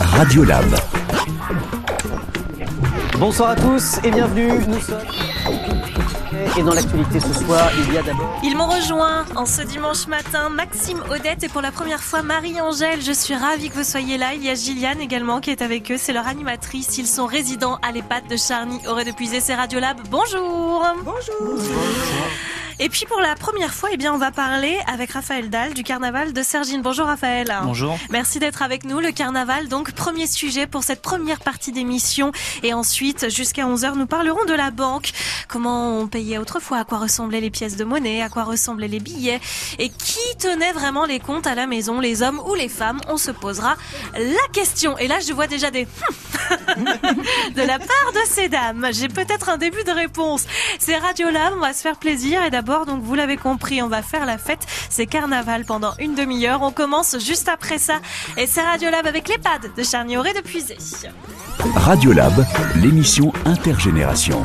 Radiolab. Bonsoir à tous et bienvenue. Nous sommes. Et dans l'actualité ce soir, il y a d'abord. Ils m'ont rejoint en ce dimanche matin, Maxime Odette et pour la première fois Marie-Angèle. Je suis ravie que vous soyez là. Il y a Gilliane également qui est avec eux. C'est leur animatrice. Ils sont résidents à l'EHPAD de Charny, aurait depuis c'est Radiolab. Bonjour. Bonjour. Et puis pour la première fois, eh bien, on va parler avec Raphaël Dahl du carnaval de Sergine. Bonjour Raphaël. Bonjour. Merci d'être avec nous. Le carnaval, donc premier sujet pour cette première partie d'émission. Et ensuite, jusqu'à 11h, nous parlerons de la banque. Comment on payait autrefois, à quoi ressemblaient les pièces de monnaie, à quoi ressemblaient les billets? Et qui tenait vraiment les comptes à la maison, les hommes ou les femmes? On se posera la question. Et là, je vois déjà des de la part de ces dames. J'ai peut-être un début de réponse. C'est Radiolab, on va se faire plaisir et d'abord donc vous l'avez compris, on va faire la fête. C'est carnaval pendant une demi-heure. On commence juste après ça. Et c'est Radiolab avec les pads de Charnioré de Puisé. Radiolab, l'émission intergénération.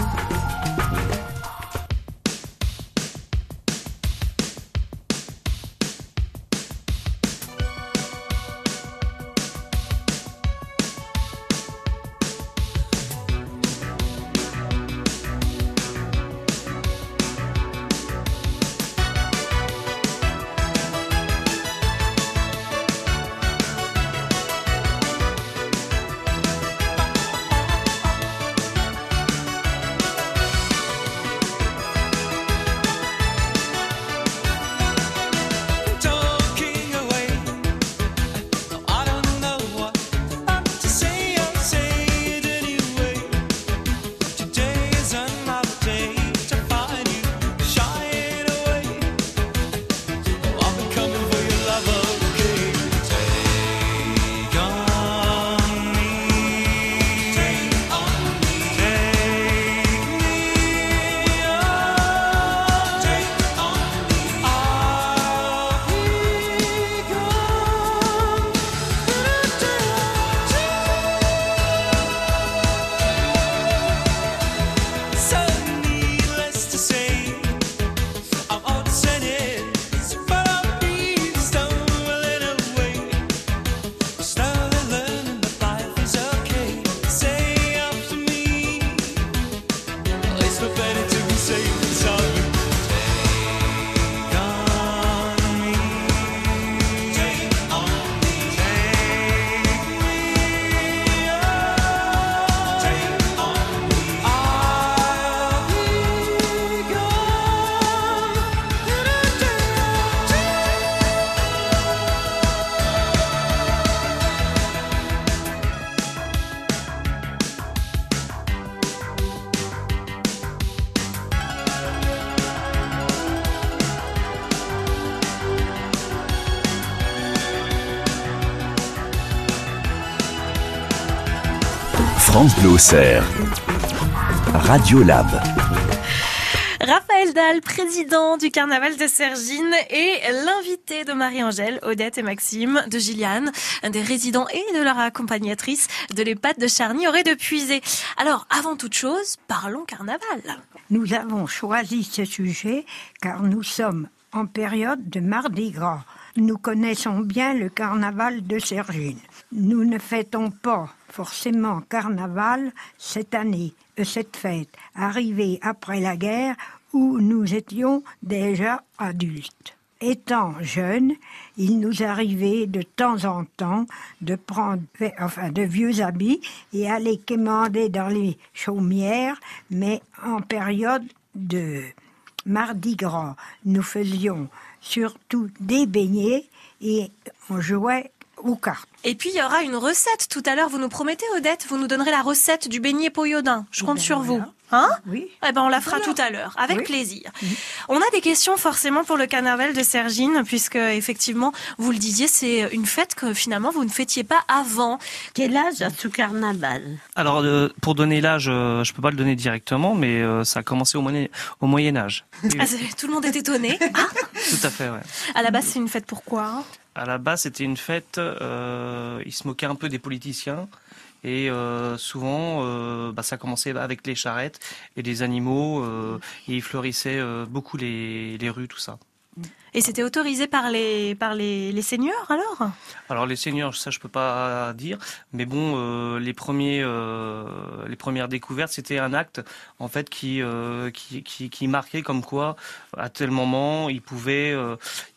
France Bleu Radio Lab. Raphaël Dahl, président du carnaval de Sergine et l'invité de Marie-Angèle, Odette et Maxime, de Gilliane, des résidents et de leur accompagnatrice de l'EHPAD de Charny, aurait de puiser. Alors, avant toute chose, parlons carnaval. Nous avons choisi ce sujet car nous sommes en période de Mardi Gras. Nous connaissons bien le carnaval de Sergine. Nous ne fêtons pas forcément carnaval cette année, euh, cette fête, arrivée après la guerre où nous étions déjà adultes. Étant jeunes, il nous arrivait de temps en temps de prendre enfin, de vieux habits et aller quémander dans les chaumières, mais en période de Mardi Gras, nous faisions surtout des beignets et on jouait Et puis il y aura une recette tout à l'heure. Vous nous promettez, Odette, vous nous donnerez la recette du beignet poyodin. Je compte ben sur vous. Hein Oui. Eh ben on la fera tout à l'heure, avec plaisir. On a des questions forcément pour le carnaval de Sergine, puisque effectivement, vous le disiez, c'est une fête que finalement vous ne fêtiez pas avant. Quel âge a ce carnaval? Alors euh, pour donner l'âge, euh, je peux pas le donner directement, mais euh, ça a commencé au, au Moyen Âge. Ah, tout le monde est étonné. tout à fait, ouais. À la base, c'est une fête pourquoi À la base, c'était une fête. Euh, ils se moquaient un peu des politiciens. Et euh, souvent, euh, bah, ça commençait avec les charrettes et les animaux, euh, et ils fleurissaient beaucoup les, les, rues, tout ça. Et c'était autorisé par les par les, seigneurs alors? Alors les seigneurs, ça je peux pas dire, mais bon, euh, les premiers, euh, les premières découvertes, c'était un acte en fait qui, euh, qui, qui qui marquait comme quoi à tel moment ils pouvaient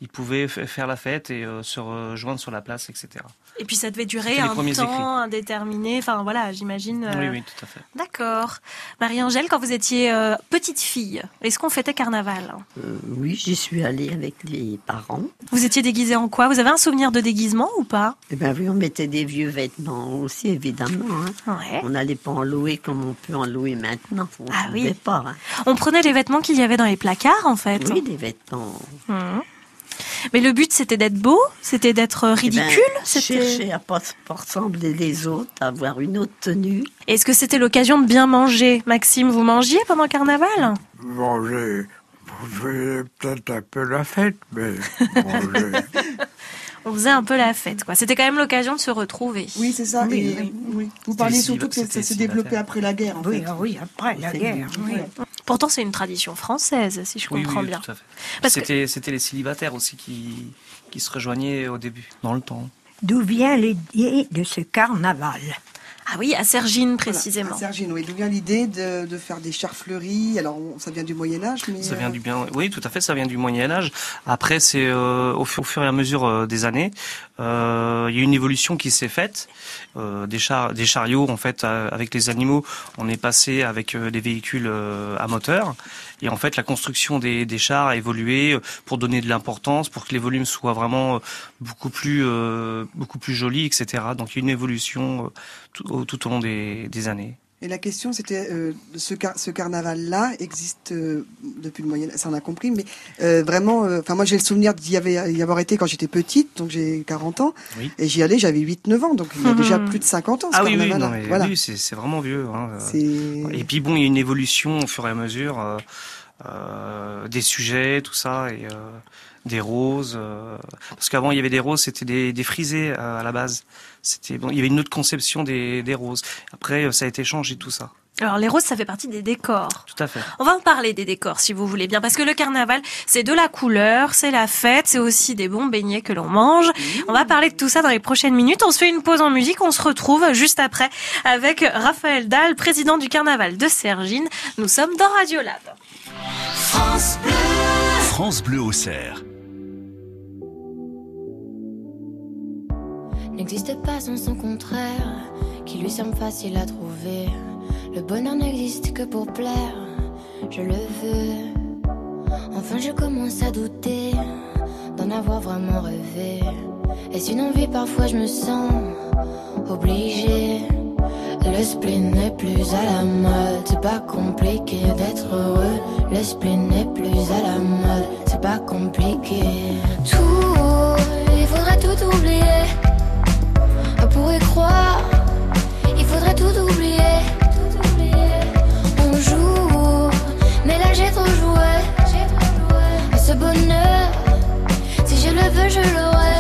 ils pouvaient faire la fête et se rejoindre sur la place, etc. Et puis ça devait durer un temps écrits. indéterminé. Enfin voilà, j'imagine. euh, Oui, oui, tout à fait. D'accord. Marie-Angèle, quand vous étiez euh, petite fille, est-ce qu'on fêtait carnaval? Euh, oui, j'y suis allée avec les parents. Vous étiez déguisée en quoi? Vous avez un souvenir de déguisement ou pas? Eh bien oui, on mettait des vieux vêtements aussi, évidemment. hein. Ouais. On n'allait pas en louer comme on peut en louer maintenant. On Ah oui. pas. hein. On prenait les vêtements qu'il y avait dans les placards en fait. Oui, des vêtements. Mhm. Mais le but c'était d'être beau, c'était d'être euh, Eh ben, ridicule. c'était. chercher à pas, pas ressembler les autres, à avoir une autre tenue. Est-ce que c'était l'occasion de bien manger? Maxime, vous mangiez pendant carnaval? Manger, je faisais peut-être un peu la fête, mais manger. On faisait un peu la fête, quoi. C'était quand même l'occasion de se retrouver. Oui, c'est ça. Oui, et, oui. oui. Vous parliez les surtout que ça s'est développé après la guerre, en Oui, fait. oui, après la guerre. Pourtant, c'est une tradition française, si je Oui, comprends oui, bien. tout à fait. Parce que- C'était c'était les célibataires aussi qui qui se rejoignaient au début, dans le temps. D'où vient l'idée de ce carnaval? Ah oui, à Sergine Voilà, précisément. à Sergine, oui. D'où vient l'idée de, de faire des chars fleuris Alors, on- ça vient du Moyen-Âge, mais. Ça euh, vient du bien, oui, tout à fait, ça vient du Moyen Âge. Après, c'est euh, au, fur, au fur et à mesure euh, des années, euh, il y a une évolution qui s'est faite. Euh, des chars, des chariots, en fait, euh, avec les animaux, on est passé avec euh, des véhicules euh, à moteur. Et en fait, la construction des, chars a évolué euh, pour donner de l'importance, pour que les volumes soient vraiment euh, beaucoup plus, euh, beaucoup plus jolis, etc. Donc, il y a une évolution tout, au- tout au long des années. Et la question, c'était euh, ce, car- ce carnaval-là existe euh, depuis le Moyen Âge, ça on a compris, mais euh, vraiment, euh, enfin moi j'ai le souvenir d'y avoir été quand j'étais petite, donc j'ai 40 ans, Oui. et j'y allais, j'avais 8-9 ans, donc il y a Mhm. déjà plus de 50 ans ce Ah oui, oui, non, voilà. oui, c'est c'est vraiment vieux. Hein. Et puis bon, il y a une évolution au fur et à mesure euh, des sujets, tout ça, et euh, des roses. euh, parce qu'avant, il y avait des roses, c'était des, des frisés euh, à la base. C'était bon, il y avait une autre conception des, des roses. Après, euh, ça a été changé tout ça. Alors, les roses, ça fait partie des décors. Tout à fait. On va en parler des décors, si vous voulez bien, parce que le carnaval, c'est de la couleur, c'est la fête, c'est aussi des bons beignets que l'on mange. On va parler de tout ça dans les prochaines minutes. On se fait une pause en musique, on se retrouve juste après avec Raphaël Dahl, président du carnaval de Sergine. Nous sommes dans Radiolab. France Bleu au cerf. n'existe pas sans son contraire, qui lui semble facile à trouver. Le bonheur n'existe que pour plaire, je le veux. Enfin, je commence à douter d'en avoir vraiment rêvé. Est-ce une envie? Parfois, je me sens obligée. Le spleen n'est plus à la mode, c'est pas compliqué d'être heureux. Le spleen n'est plus à la mode, c'est pas compliqué. Tout, il faudrait tout oublier. On pourrait croire, il faudrait tout oublier. On joue, mais là j'ai trop joué. Ce bonheur, je le veux, je l'aurai.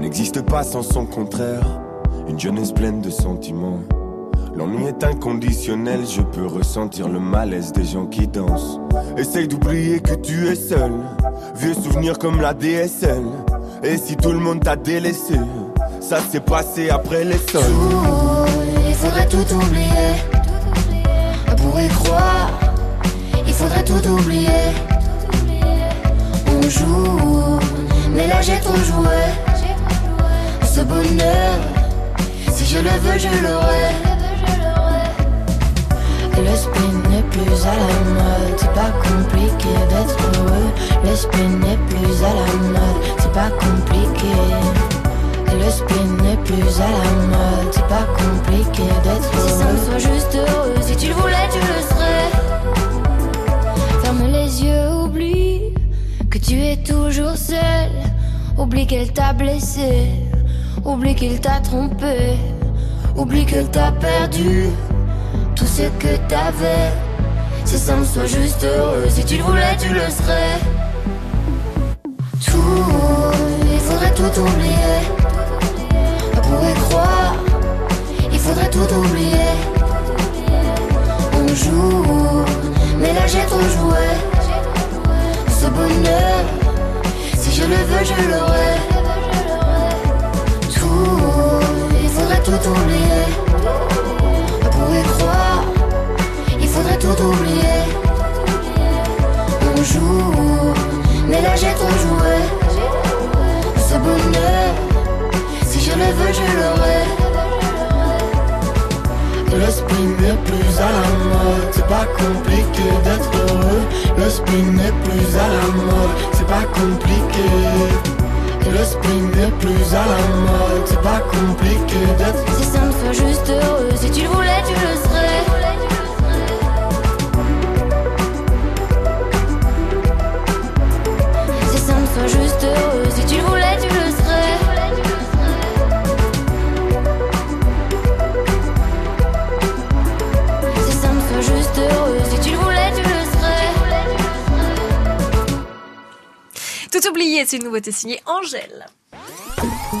n'existe pas sans son contraire. Une jeunesse pleine de sentiments. L'ennui est inconditionnel, je peux ressentir le malaise des gens qui dansent. Essaye d'oublier que tu es seul. Vieux souvenirs comme la DSL. Et si tout le monde t'a délaissé, ça s'est passé après les sols. Il faudrait tout oublier. On pourrait croire, il faudrait tout oublier. Mais là j'ai trop joué. Ce bonheur, si je le veux, je l'aurai. Le spin n'est plus à la mode, c'est pas compliqué d'être heureux. Le spin n'est plus à la mode, c'est pas compliqué. Le spin n'est plus à la mode, c'est pas compliqué d'être heureux. Si ça me soit juste heureux, si tu le voulais, tu le serais. Ferme les yeux, oublie tu es toujours seul. Oublie qu'elle t'a blessé, oublie qu'il t'a trompé, oublie qu'elle t'a perdu tout ce que t'avais. Si ça me soit juste heureux, si tu le voulais, tu le serais. Tout, il faudrait tout oublier. On pourrait croire, il faudrait tout oublier. On joue, mais là j'ai trop joué. Si je le veux, je l'aurai. Tout, il faudrait tout oublier. Pour y croire, il faudrait tout oublier. Un jour, mais là j'ai trop joué. Ce bonheur, si je le veux, je l'aurai. Le spin n'est plus à la mode, c'est pas compliqué d'être heureux. Le spin n'est plus à la mode, c'est pas compliqué. Le spin n'est plus à la mode, c'est pas compliqué d'être. Si ça me fait juste heureux, si tu le voulais, tu le serais. C'est une nouveauté signée Angèle.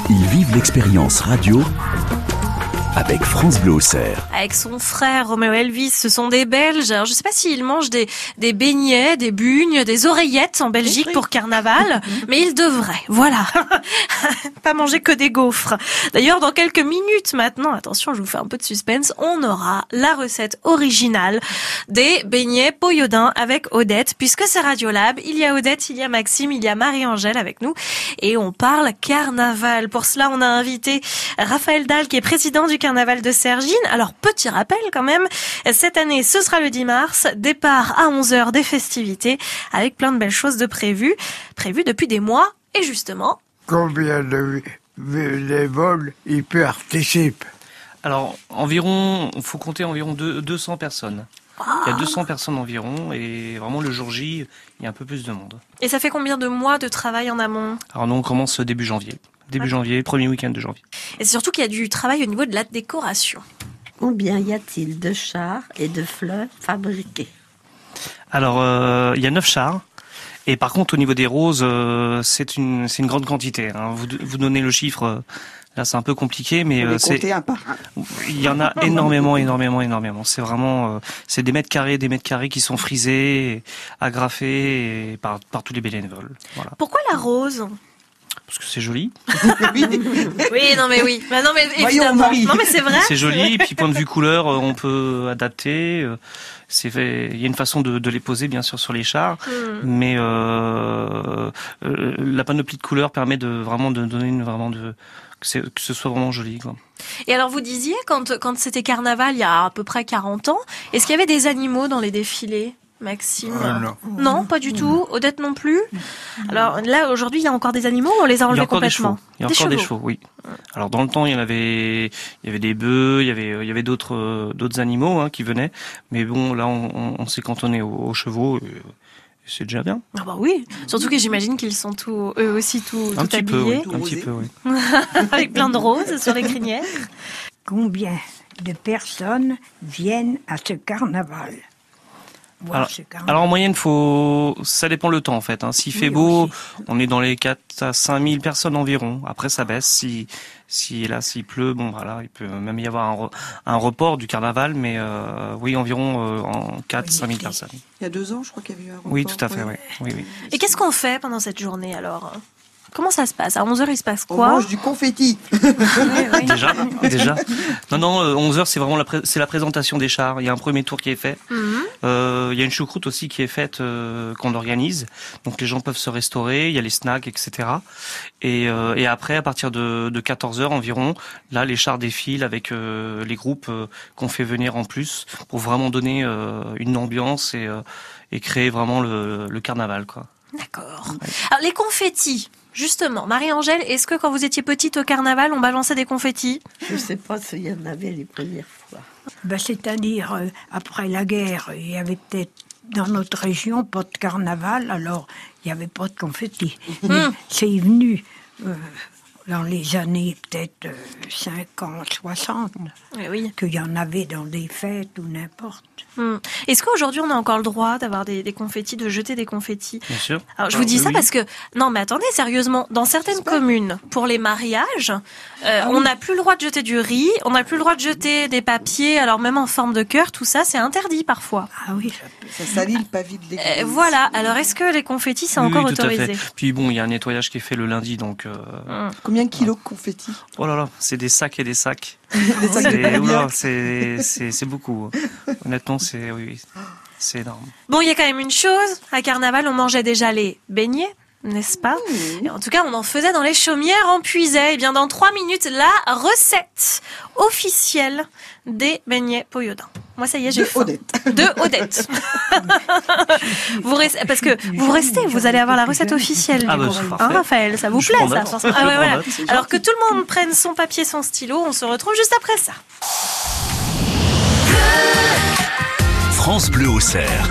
Ils vivent l'expérience radio avec France Bleu Auxerre. Avec son frère Roméo Elvis, ce sont des Belges. Alors, je sais pas s'ils mangent des, des beignets, des bugnes, des oreillettes en Belgique pour carnaval, mais ils devraient. Voilà. pas manger que des gaufres. D'ailleurs, dans quelques minutes maintenant, attention, je vous fais un peu de suspense, on aura la recette originale des beignets Poyodin avec Odette, puisque c'est Radiolab. Il y a Odette, il y a Maxime, il y a Marie-Angèle avec nous et on parle carnaval. Pour cela, on a invité Raphaël Dahl qui est président du carnaval de Sergine. Alors, petit rappel quand même, cette année, ce sera le 10 mars, départ à 11h des festivités avec plein de belles choses de prévues, prévues depuis des mois et justement, Combien de bénévoles y participent? Alors, environ, il faut compter environ deux- 200 personnes. Il y a 200 personnes environ et vraiment le jour J, il y a un peu plus de monde. et ça fait combien de mois de travail en amont? Alors nous, on commence début janvier. Début janvier, premier week-end de janvier. Et c'est surtout qu'il y a du travail au niveau de la décoration. Combien y a-t-il de chars et de fleurs fabriqués? Alors, euh, il y a neuf chars. Et par contre, au niveau des roses, euh, c'est une, c'est une grande quantité. hein. Vous, vous donnez le chiffre, euh, là c'est un peu compliqué, mais euh, c'est, un par un. il y en a énormément, énormément, énormément. C'est vraiment, euh, c'est des mètres carrés, des mètres carrés qui sont frisés, agrafés et par, par tous les bénévoles. Voilà. Pourquoi la rose? Parce que c'est joli. Oui, non mais oui. Bah, non mais Voyons, évidemment. Marie. Non mais c'est vrai. C'est joli. Et puis point de vue couleur, euh, on peut adapter. euh, C'est fait- il y a une façon de, de les poser bien sûr sur les chars, Hmm. mais euh, euh, la panoplie de couleurs permet de vraiment de donner une vraiment de que, ce soit vraiment joli quoi. Et alors vous disiez quand quand c'était carnaval il y a à peu près 40 ans, est-ce qu'il y avait des animaux dans les défilés? Maxime Ah, non. Non, pas du tout. Odette non plus. Alors là, aujourd'hui, il y a encore des animaux ou on les a Il y a enlevés encore des complètement chevaux. Il y a encore des chevaux, oui. Alors dans le temps, il y en avait, il y avait des bœufs, il y avait, il y avait d'autres, euh, d'autres animaux hein, qui venaient. Mais bon, là, on, on- on s'est cantonné aux, aux chevaux. et, euh, c'est déjà bien. Ah bah oui. Surtout que j'imagine qu'ils sont tous, eux aussi tout, Un tout petit peu, oui. habillés, Tout Un petit peu, oui. avec plein de roses sur les crinières. Combien de personnes viennent à ce carnaval? Alors. Alors en moyenne, faut, ça dépend le temps en fait. Hein. S'il fait Oui, beau, aussi. on est dans les 4 à 5 000 personnes environ. Après, ça baisse. Si, si là, s'il pleut, bon voilà, il peut même y avoir un, un report du carnaval, mais euh, oui, environ euh, en 4 5 000 personnes. Il y a deux ans, je crois qu'il y avait eu un Oui, report, tout à fait, ouais. oui. oui, oui. Et qu'est-ce qu'on fait pendant cette journée alors? Comment ça se passe? À 11h, il se passe On quoi? mange du confetti. Déjà, déjà. Non, non, 11 heures, c'est vraiment la, pré- c'est la présentation des chars. Il y a un premier tour qui est fait. Mhm. Euh, il y a une choucroute aussi qui est faite, euh, qu'on organise. Donc les gens peuvent se restaurer, il y a les snacks, etc. Et, euh, et après, à partir de, de 14 heures environ, là, les chars défilent avec euh, les groupes euh, qu'on fait venir en plus pour vraiment donner euh, une ambiance et, euh, et créer vraiment le, le carnaval, quoi. D'accord. Alors les confettis, justement, Marie-Angèle, est-ce que quand vous étiez petite au carnaval, on balançait des confettis? Je ne sais pas s'il y en avait les premières fois. Ben, C'est-à-dire, euh, après la guerre, il y avait peut-être dans notre région pas de carnaval, alors il n'y avait pas de confetti. Mais c'est venu euh, dans les années peut-être euh, 50, 60, Eh oui. qu'il y en avait dans des fêtes ou n'importe. Hmm. Est-ce qu'aujourd'hui on a encore le droit d'avoir des, des confettis, de jeter des confettis? Bien sûr. Alors je vous dis oui, ça oui. parce que non mais attendez sérieusement dans certaines communes pour les mariages euh, on n'a plus le droit de jeter du riz on n'a plus le droit de jeter des papiers alors même en forme de cœur tout ça c'est interdit parfois Ah oui, Ça salit le pavé de l'église. Euh, voilà alors est-ce que les confettis c'est Oui, encore oui, tout à autorisé? Fait. Puis bon, il y a un nettoyage qui est fait le lundi, donc. euh, Hmm. Combien de kilos de confettis Oh là là, c'est des sacs et des sacs. Des sacs C'est papier. oula, c'est c'est c'est beaucoup. Honnêtement, c'est oui, oui, c'est énorme. Bon il y a quand même une chose à carnaval on mangeait déjà les beignets n'est-ce pas Et En tout cas, on en faisait dans les chaumières en puisait. Et bien, dans trois minutes, la recette officielle des beignets Poyodin. Moi, ça y est, j'ai De faim. Odette. De Odette. vous restez, parce que vous restez, vous allez avoir la recette officielle. Ah du bah, Hein. Raphaël, ça vous Je plaît, ça Ah ouais, voilà. Alors que tout le monde prenne son papier, son stylo, on se retrouve juste après ça. France Bleu au cerf.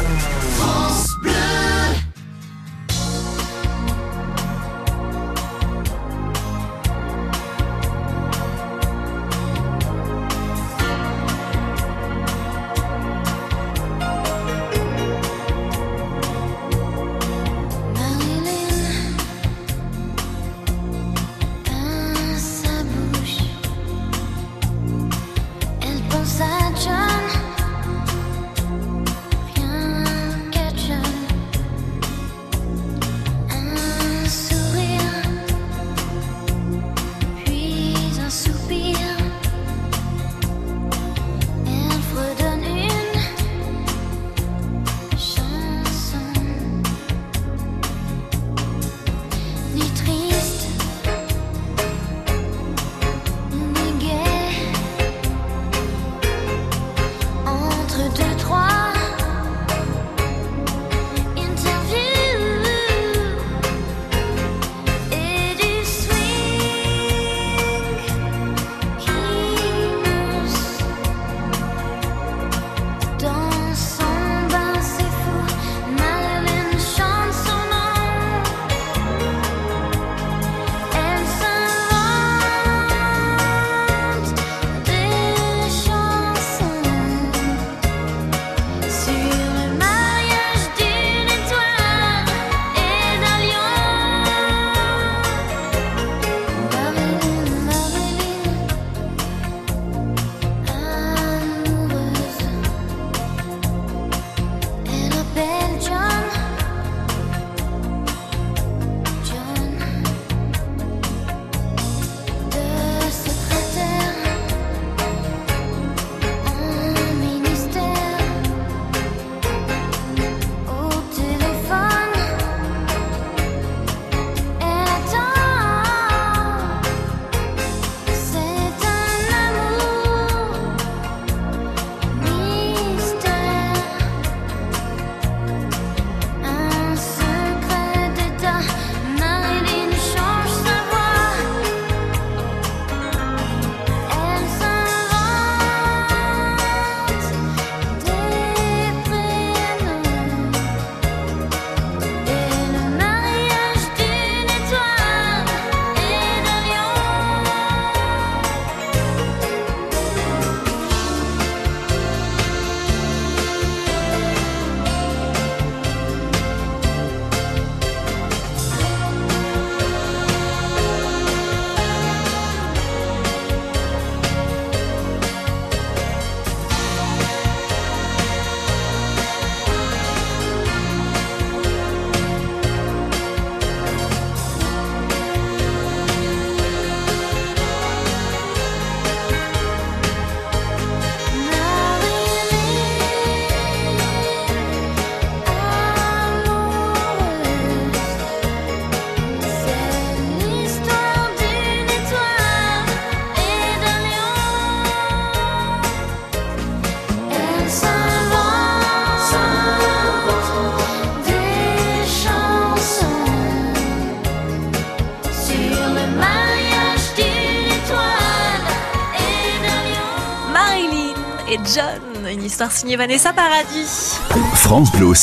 Histoire Vanessa Paradis. France Bleu.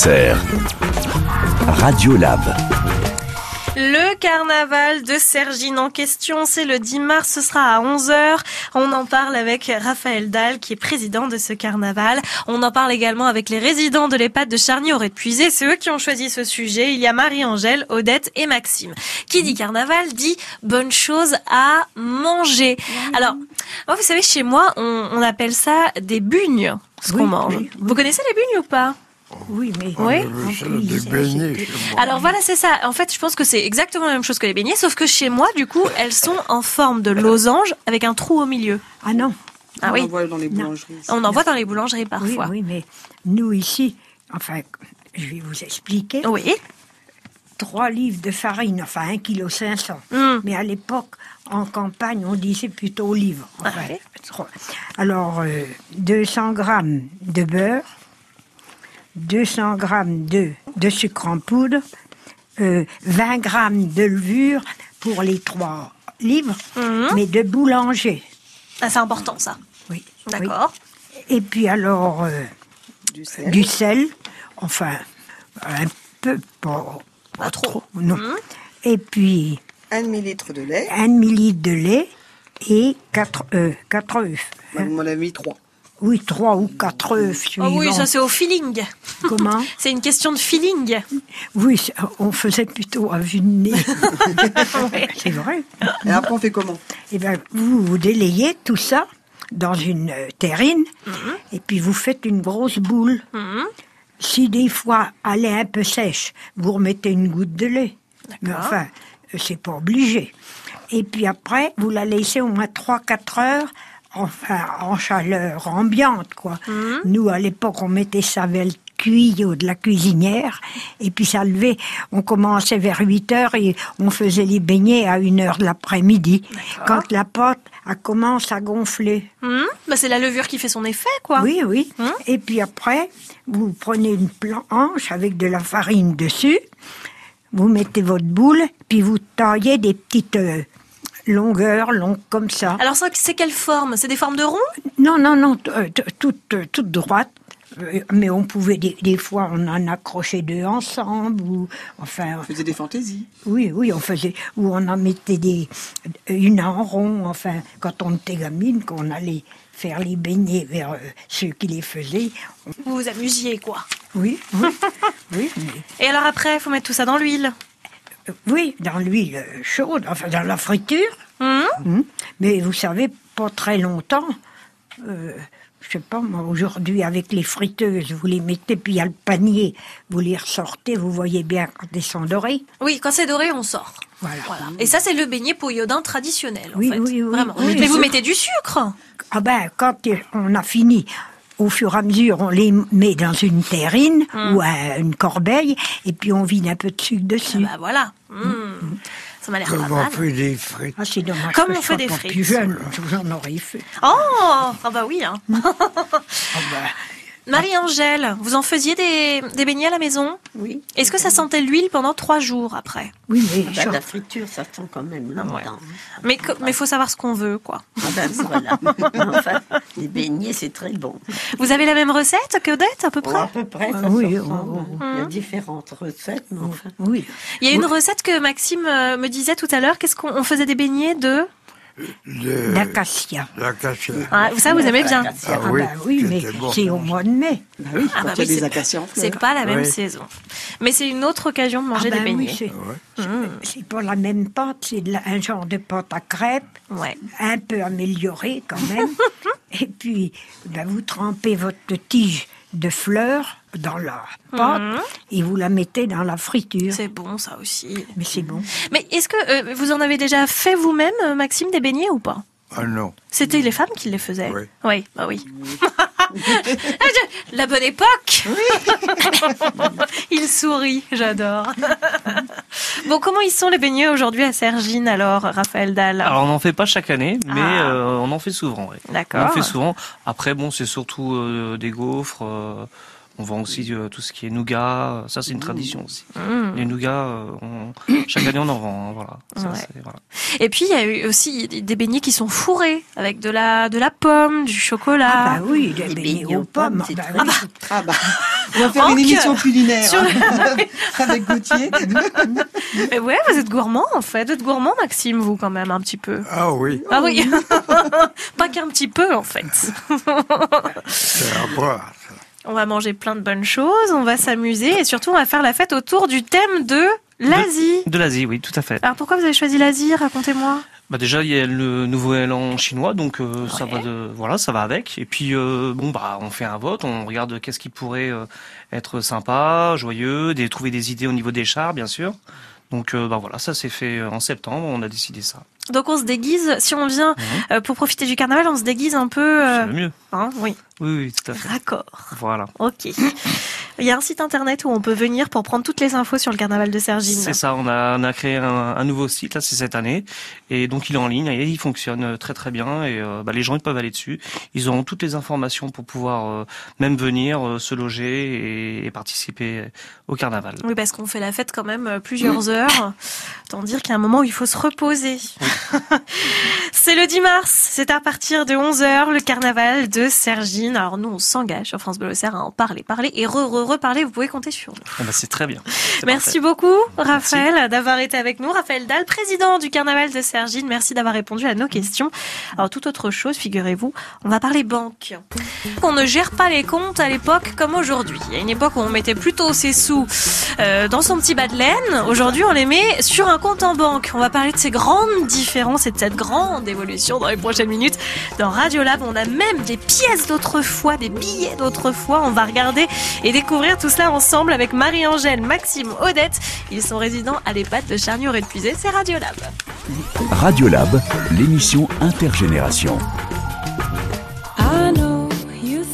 Radio Lab. Carnaval de Sergine en question, c'est le 10 mars, ce sera à 11h. On en parle avec Raphaël Dahl, qui est président de ce carnaval. On en parle également avec les résidents de l'EHPAD de Charny-Auray de Puisé. C'est eux qui ont choisi ce sujet. Il y a Marie-Angèle, Odette et Maxime. Qui dit carnaval dit bonne chose à manger. Alors, moi, vous savez, chez moi, on, on appelle ça des bugnes, ce Oui, qu'on mange. oui, Vous connaissez les bugnes ou pas? Oui, mais Oui. Euh, ça, des beignets chez moi. alors voilà, c'est ça. En fait, je pense que c'est exactement la même chose que les beignets, sauf que chez moi, du coup, elles sont en forme de losange avec un trou au milieu. ah non. Ah On oui. en voit dans les Non. boulangeries. On en voit dans les boulangeries Oui, parfois. oui, mais nous ici, enfin, je vais vous expliquer. Oui. 3 livres de farine, enfin 1 kg 500. Mm. Mais à l'époque, en campagne, on disait plutôt livre. Enfin, Ah. Alors, euh, 200 grammes de beurre, 200 grammes de, de sucre en poudre, euh, 20 grammes de levure pour les 3 livres, Mhm. mais de boulanger. Ah, c'est important ça. Oui. D'accord. oui. Et puis alors, euh, Du sel. du sel, enfin, un peu, pas, Pas trop. non. Mhm. Et puis, Un demi-litre de lait. un demi-litre de lait et 4 œufs. 4 œufs. Bah, Vous m'en avez mis trois. Oui, 3 ou 4 œufs Oh suivant. oui, ça c'est au feeling. Comment C'est une question de feeling. Oui, on faisait plutôt à vue de nez. Ouais. c'est vrai. Et après, on fait comment? Et ben, vous, vous délayez tout ça dans une euh, terrine et puis vous faites une grosse boule. Mhm. Si des fois elle est un peu sèche, vous remettez une goutte de lait. Mais enfin, euh, c'est pas obligé. Et puis après, vous la laissez au moins 3-4 heures, enfin en chaleur ambiante, quoi. Nous, à l'époque, on mettait ça vers le tuyau de la cuisinière, et puis ça levait, on commençait vers 8 heures et on faisait les beignets à 1 heure de l'après-midi. Quand la pâte elle commence à gonfler. Mhm. Bah, c'est la levure qui fait son effet, quoi. Oui, oui. Hein Et puis après, vous prenez une planche avec de la farine dessus, vous mettez votre boule, puis vous taillez des petites euh, longueurs, longues comme ça. Alors ça, c'est quelle forme? C'est des formes de rond? Non, non, non, euh, toutes euh, toutes droites. Euh, Mais on pouvait, des, des fois, on en accrochait deux ensemble, ou, enfin, On faisait des fantaisies. oui, oui, on faisait, ou on en mettait des, une en rond, enfin, quand on était gamine, qu'on allait faire les beignets vers ceux qui les faisaient. Vous vous amusiez, quoi. oui, oui, oui, mais- Et alors après, il faut mettre tout ça dans l'huile. Oui, dans l'huile chaude, enfin, dans la friture. Mhm. Hum. Mais vous savez, pas très longtemps. Euh, je sais pas, moi, aujourd'hui, avec les friteuses, vous les mettez, puis il y a le panier, vous les ressortez, vous voyez bien quand ils sont dorés. Oui, quand c'est doré, on sort. Voilà. Voilà. Et ça, c'est le beignet poyodin traditionnel, en Oui, fait. oui, oui. Vraiment. Mais vous mettez du sucre. Ah ben, quand on a fini, au fur et à mesure, on les met dans une terrine Hum. ou à une corbeille, et puis on vide un peu de sucre dessus. Bah voilà. Mhm. Ça m'a l'air pas Comment on mal. fait des frites Ah, c'est dommage Comme on fait des frites. plus jeune, je vous en aurais fait. Oh Ah bah oui. Hein. Ah ben, Marie-Angèle, vous en faisiez des, des beignets à la maison? Oui. Est-ce que ça sentait l'huile pendant trois jours après? Oui, mais Ah bah, je- la friture, ça sent quand même longtemps. Ouais. Mais mais faut savoir ce qu'on veut, quoi. Ah ben voilà. enfin, les beignets, c'est très bon. Vous avez la même recette que Odette, à peu près? À peu près, ça Ah oui, oh, oh, Il y a différentes recettes, mais enfin. oui. Il y a une recette que Maxime euh, me disait tout à l'heure. Qu'est-ce qu'on on faisait des beignets de de D'acacia. l'acacia. ah, Ça, vous aimez bien. Ah Ah oui, bah oui, mais bon. c'est au mois de mai. Bah oui, Ah bah oui, c'est- pas la même Oui. saison. Mais c'est une autre occasion de manger Ah des oui, beignets. c'est- pas la même pâte, c'est un genre de pâte à crêpes, Ouais. un peu améliorée quand même. Et puis, vous trempez votre tige de fleurs dans la pâte et vous la mettez dans la friture. C'est bon, ça aussi. Mais c'est bon. Mais est-ce que euh, vous en avez déjà fait vous-même, euh, Maxime, des beignets ou pas? Ah non. C'était les femmes qui les faisaient. Oui. Oui, bah oui. La bonne époque. Il sourit, j'adore. bon, comment ils sont les beignets aujourd'hui à Sergine alors, Raphaël Dahl Alors on n'en fait pas chaque année, mais Ah. euh, on en fait souvent. ouais. On D'accord. en fait souvent. Après bon, c'est surtout euh, des gaufres. euh, On vend aussi euh, tout ce qui est nougat. Ça, c'est une tradition aussi. Mmh. Les nougats, euh, on- chaque année, on en vend. hein, voilà. Ça, Ouais. c'est- voilà. Et puis il y a eu aussi des beignets qui sont fourrés avec de la de la pomme, du chocolat. Ah bah oui, des beignets beignets aux pommes, pommes. c'est bah. Ah bah, on va faire une émission culinaire sur avec Gauthier. Et ouais, vous êtes gourmand en fait. Vous êtes gourmand, Maxime, vous quand même un petit peu. Ah oui, Ah oui, pas qu'un petit peu en fait. c'est à boire. On va manger plein de bonnes choses, on va s'amuser et surtout on va faire la fête autour du thème de l'Asie. De l'Asie, oui, tout à fait. Alors pourquoi vous avez choisi l'Asie? Racontez-moi. Bah déjà il y a le nouvel an chinois donc euh, ça va de voilà ça va avec et puis euh, bon bah on fait un vote on regarde qu'est-ce qui pourrait euh, être sympa joyeux des trouver des idées au niveau des chars bien sûr donc euh, bah voilà ça s'est fait euh, en septembre on a décidé ça Donc on se déguise, si on vient euh, pour profiter du carnaval, on se déguise un peu. c'est le mieux hein, oui, oui oui tout à fait d'accord. voilà Ok. Il y a un site internet où on peut venir pour prendre toutes les infos sur le carnaval de Sergine. c'est ça on a on a créé un, un nouveau site là c'est cette année et donc il est en ligne et il fonctionne euh, très très bien et euh, bah, les gens ils peuvent aller dessus ils auront toutes les informations pour pouvoir euh, même venir euh, se loger et, et participer au carnaval Oui, parce qu'on fait la fête quand même plusieurs heures. Tant dire qu'il y a un moment où il faut se reposer. c'est le 10 mars, c'est à partir de 11h, le carnaval de Sergine. Alors nous, on s'engage sur France Bleu à en parler, parler et re, re, reparler. Vous pouvez compter sur nous. Ah bah, c'est très bien Merci parfait. beaucoup, Raphaël, d'avoir été avec nous. Raphaël Dahl, président du carnaval de Sergine. Merci d'avoir répondu à nos questions. Alors, toute autre chose, figurez-vous, on va parler banque. On ne gère pas les comptes à l'époque comme aujourd'hui. Il y a une époque où on mettait plutôt ses sous euh, dans son petit bas de laine. Aujourd'hui, on les met sur un compte en banque. On va parler de ces grandes différences et de cette grande évolution dans les prochaines minutes. Dans Radiolab, on a même des pièces d'autrefois, des billets d'autrefois. On va regarder et découvrir tout cela ensemble avec Marie-Angèle, Maxime, Odette. Ils sont résidents à l'EHPAD de Charnier et de Puisé. C'est Radiolab. Radiolab, l'émission intergénération. I know you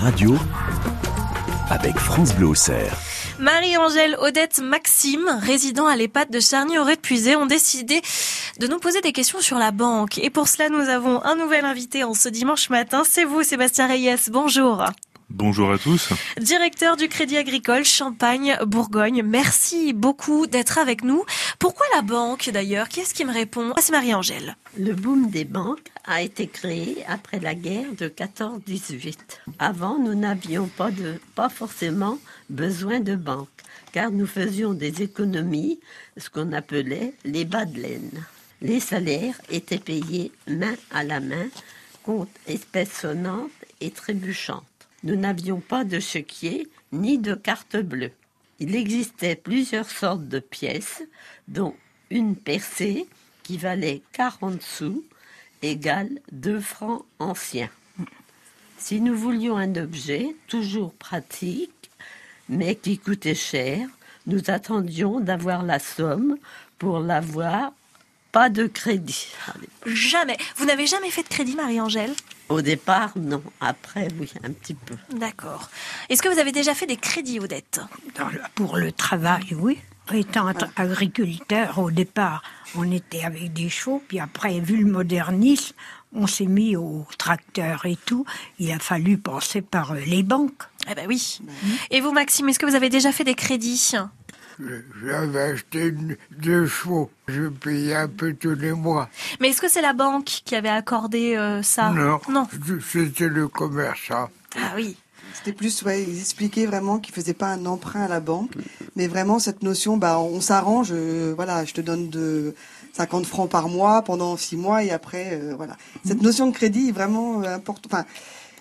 radio avec France Bleu. Marie-Angèle, Odette, Maxime, résidents à l'EHPAD de Charny-Auray-de-Puisay, ont décidé de nous poser des questions sur la banque. Et pour cela, nous avons un nouvel invité en ce dimanche matin. C'est vous, Sébastien Reyes. Bonjour. Bonjour à tous. Directeur du Crédit Agricole Champagne-Bourgogne, merci beaucoup d'être avec nous. Pourquoi la banque d'ailleurs? Qui est-ce qui me répond? Ah, C'est Marie-Angèle. Le boom des banques a été créé après la guerre de 14-18. Avant, nous n'avions pas, de, pas forcément besoin de banques, car nous faisions des économies, ce qu'on appelait les bas de laine. Les salaires étaient payés main à la main, compte espèces sonnantes et trébuchantes. Nous n'avions pas de chéquier ni de carte bleue. Il existait plusieurs sortes de pièces, dont une percée qui valait 40 sous, égale 2 francs anciens. Si nous voulions un objet toujours pratique, mais qui coûtait cher, nous attendions d'avoir la somme pour l'avoir. Pas de crédit. Jamais. Vous n'avez jamais fait de crédit, Marie-Angèle? Au départ, non. Après, oui, un petit peu. D'accord. Est-ce que vous avez déjà fait des crédits, Odette Pour le travail, oui. Étant agriculteur, au départ, on était avec des chevaux, puis après, vu le modernisme, on s'est mis au tracteur et tout. Il a fallu passer par euh, les banques. Eh ben oui. Et vous, Maxime, est-ce que vous avez déjà fait des crédits? J'avais acheté deux chevaux. Je payais un peu tous les mois. Mais est-ce que c'est la banque qui avait accordé euh, ça Non. Non. C'était le commerçant. Ah oui. C'était plus, ouais, ils expliquaient vraiment qu'ils faisaient pas un emprunt à la banque, mais vraiment cette notion, bah, on s'arrange, euh, voilà, je te donne de 50 francs par mois pendant six mois et après, euh, voilà. Cette notion de crédit est vraiment importante. Enfin,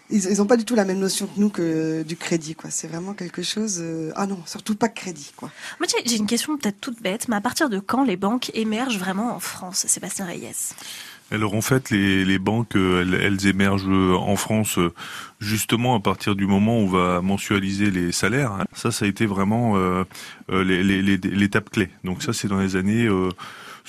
ils n'ont pas du tout la même notion que nous que du crédit, quoi. C'est vraiment quelque chose. ah non, surtout pas de crédit, quoi. Moi, j'ai une question peut-être toute bête, mais à partir de quand les banques émergent vraiment en France, Sébastien Reyes? Alors en fait, les, les banques, elles, elles, émergent en France justement à partir du moment où on va mensualiser les salaires. Ça, ça a été vraiment euh, l'étape clé. Donc ça, c'est dans les années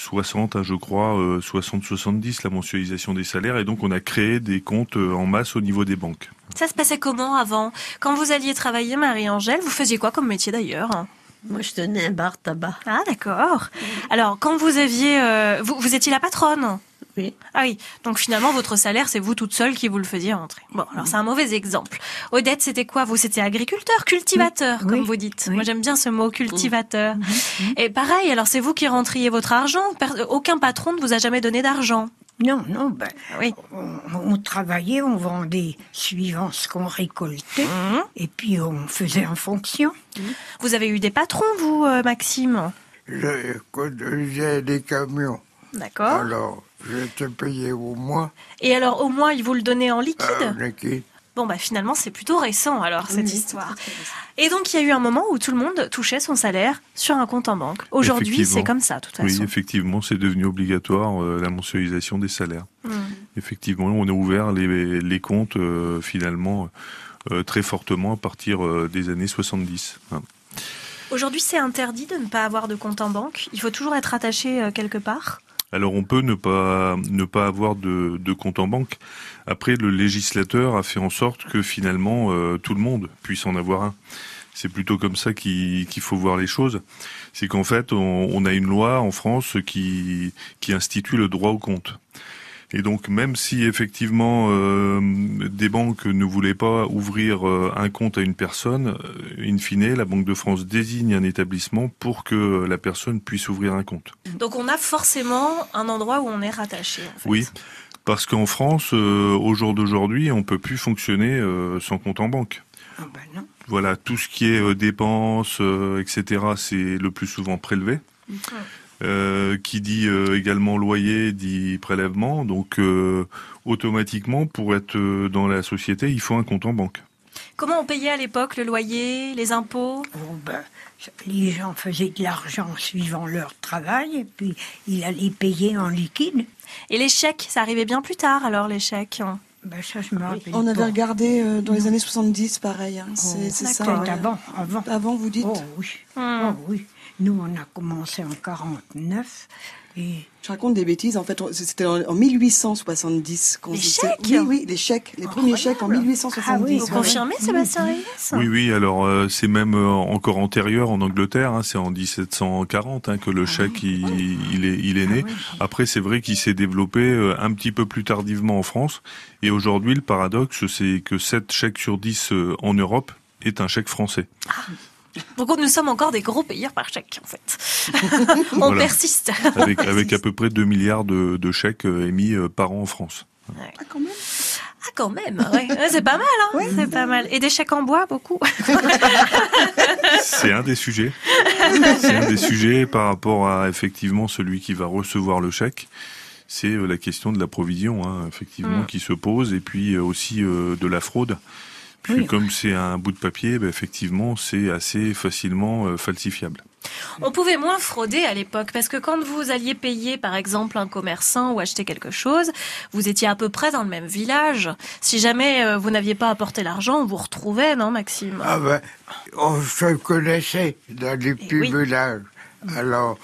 60, hein, je crois, 60-70, la mensualisation des salaires. Et donc on a créé des comptes en masse au niveau des banques. Ça se passait comment avant? Quand vous alliez travailler, Marie-Angèle, vous faisiez quoi comme métier d'ailleurs moi, je tenais un bar tabac. Ah, d'accord. Alors, quand vous aviez, vous, vous étiez la patronne? Oui. Ah oui. Donc finalement, votre salaire, c'est vous toute seule qui vous le faisiez rentrer. Bon, alors c'est un mauvais exemple. Odette, c'était quoi? Vous, c'était agriculteur, cultivateur, comme vous dites. Moi, j'aime bien ce mot, cultivateur. Et pareil, alors c'est vous qui rentriez votre argent? Aucun patron ne vous a jamais donné d'argent? Non, non, ben, oui. on, travaillait, on vendait suivant ce qu'on récoltait, mmh. et puis on faisait en fonction. Vous avez eu des patrons, vous, euh, Maxime? J'ai conduisais des camions. D'accord. Alors, J'étais payé au mois. Et alors, au mois, ils vous le donnaient en liquide euh, liquide. Bon, bah finalement, c'est plutôt récent, alors, cette histoire. Et donc, il y a eu un moment où tout le monde touchait son salaire sur un compte en banque. Aujourd'hui, c'est comme ça, de toute façon. Oui, effectivement, c'est devenu obligatoire, euh, la mensualisation des salaires. Hmm. Effectivement, on a ouvert les, les comptes, euh, finalement, euh, très fortement à partir des années 70. Aujourd'hui, c'est interdit de ne pas avoir de compte en banque Il faut toujours être attaché quelque part alors on peut ne pas ne pas avoir de, compte en banque. Après, le législateur a fait en sorte que finalement euh, tout le monde puisse en avoir un. C'est plutôt comme ça qu'il faut voir les choses. C'est qu'en fait, on, on, a une loi en France qui qui institue le droit au compte. Et donc, même si effectivement euh, des banques ne voulaient pas ouvrir euh, un compte à une personne, euh, in fine, la Banque de France désigne un établissement pour que la personne puisse ouvrir un compte. Donc, on a forcément un endroit où on est rattaché. En fait. Oui. Parce qu'en France, au jour d'aujourd'hui, on peut plus fonctionner sans compte en banque. Ah ben non. Voilà, tout ce qui est dépenses, etc., c'est le plus souvent prélevé. Euh, qui dit euh, également loyer dit prélèvement. Donc euh, automatiquement, pour être dans la société, il faut un compte en banque. Comment on payait à l'époque le loyer, les impôts? Oh, ben, Les gens faisaient de l'argent suivant leur travail et puis ils allaient payer en liquide. Et les chèques, ça arrivait bien plus tard alors les chèques? Ben, ça, je me On avait regardé dans les années 70, pareil. Hein. c'est oh, ça. Avant, avant. Avant, vous dites Oh oui. Hmm. Oh, oui. Nous, on a commencé en 49 Je raconte des bêtises. En fait, c'était en en 1870. qu'on Les faisait- chèques Oui, oui, les chèques. Les premiers chèques en 1870. Vous ouais. confirmez, Sébastien Reyes Oui, oui, alors euh, c'est même euh, encore antérieur en Angleterre, hein, c'est en 1740 hein, que le chèque il, il est, il est né. Après, c'est vrai qu'il s'est développé euh, un petit peu plus tardivement en France. Et aujourd'hui, le paradoxe, c'est que 7 chèques sur 10 euh, en Europe est un chèque français. Donc nous sommes encore des gros payeurs par chèque, en fait. On Voilà. persiste. Avec, avec à peu près 2 milliards de, de chèques euh, émis euh, par an en France. Ah, quand même, ouais. Ouais, c'est pas mal, hein. C'est pas mal. Et des chèques en bois, beaucoup? C'est un des sujets. C'est un des sujets par rapport à effectivement celui qui va recevoir le chèque. C'est euh, la question de la provision, hein, effectivement, Mm. qui se pose, et puis aussi euh, de la fraude. Puis Oui. comme c'est un bout de papier, ben, effectivement, c'est assez facilement euh, falsifiable. On pouvait moins frauder à l'époque parce que quand vous alliez payer par exemple un commerçant ou acheter quelque chose, vous étiez à peu près dans le même village. Si jamais euh, vous n'aviez pas apporté l'argent, on vous retrouvait, non Maxime? Ah ben, on se connaissait dans les petits oui. villages. Alors,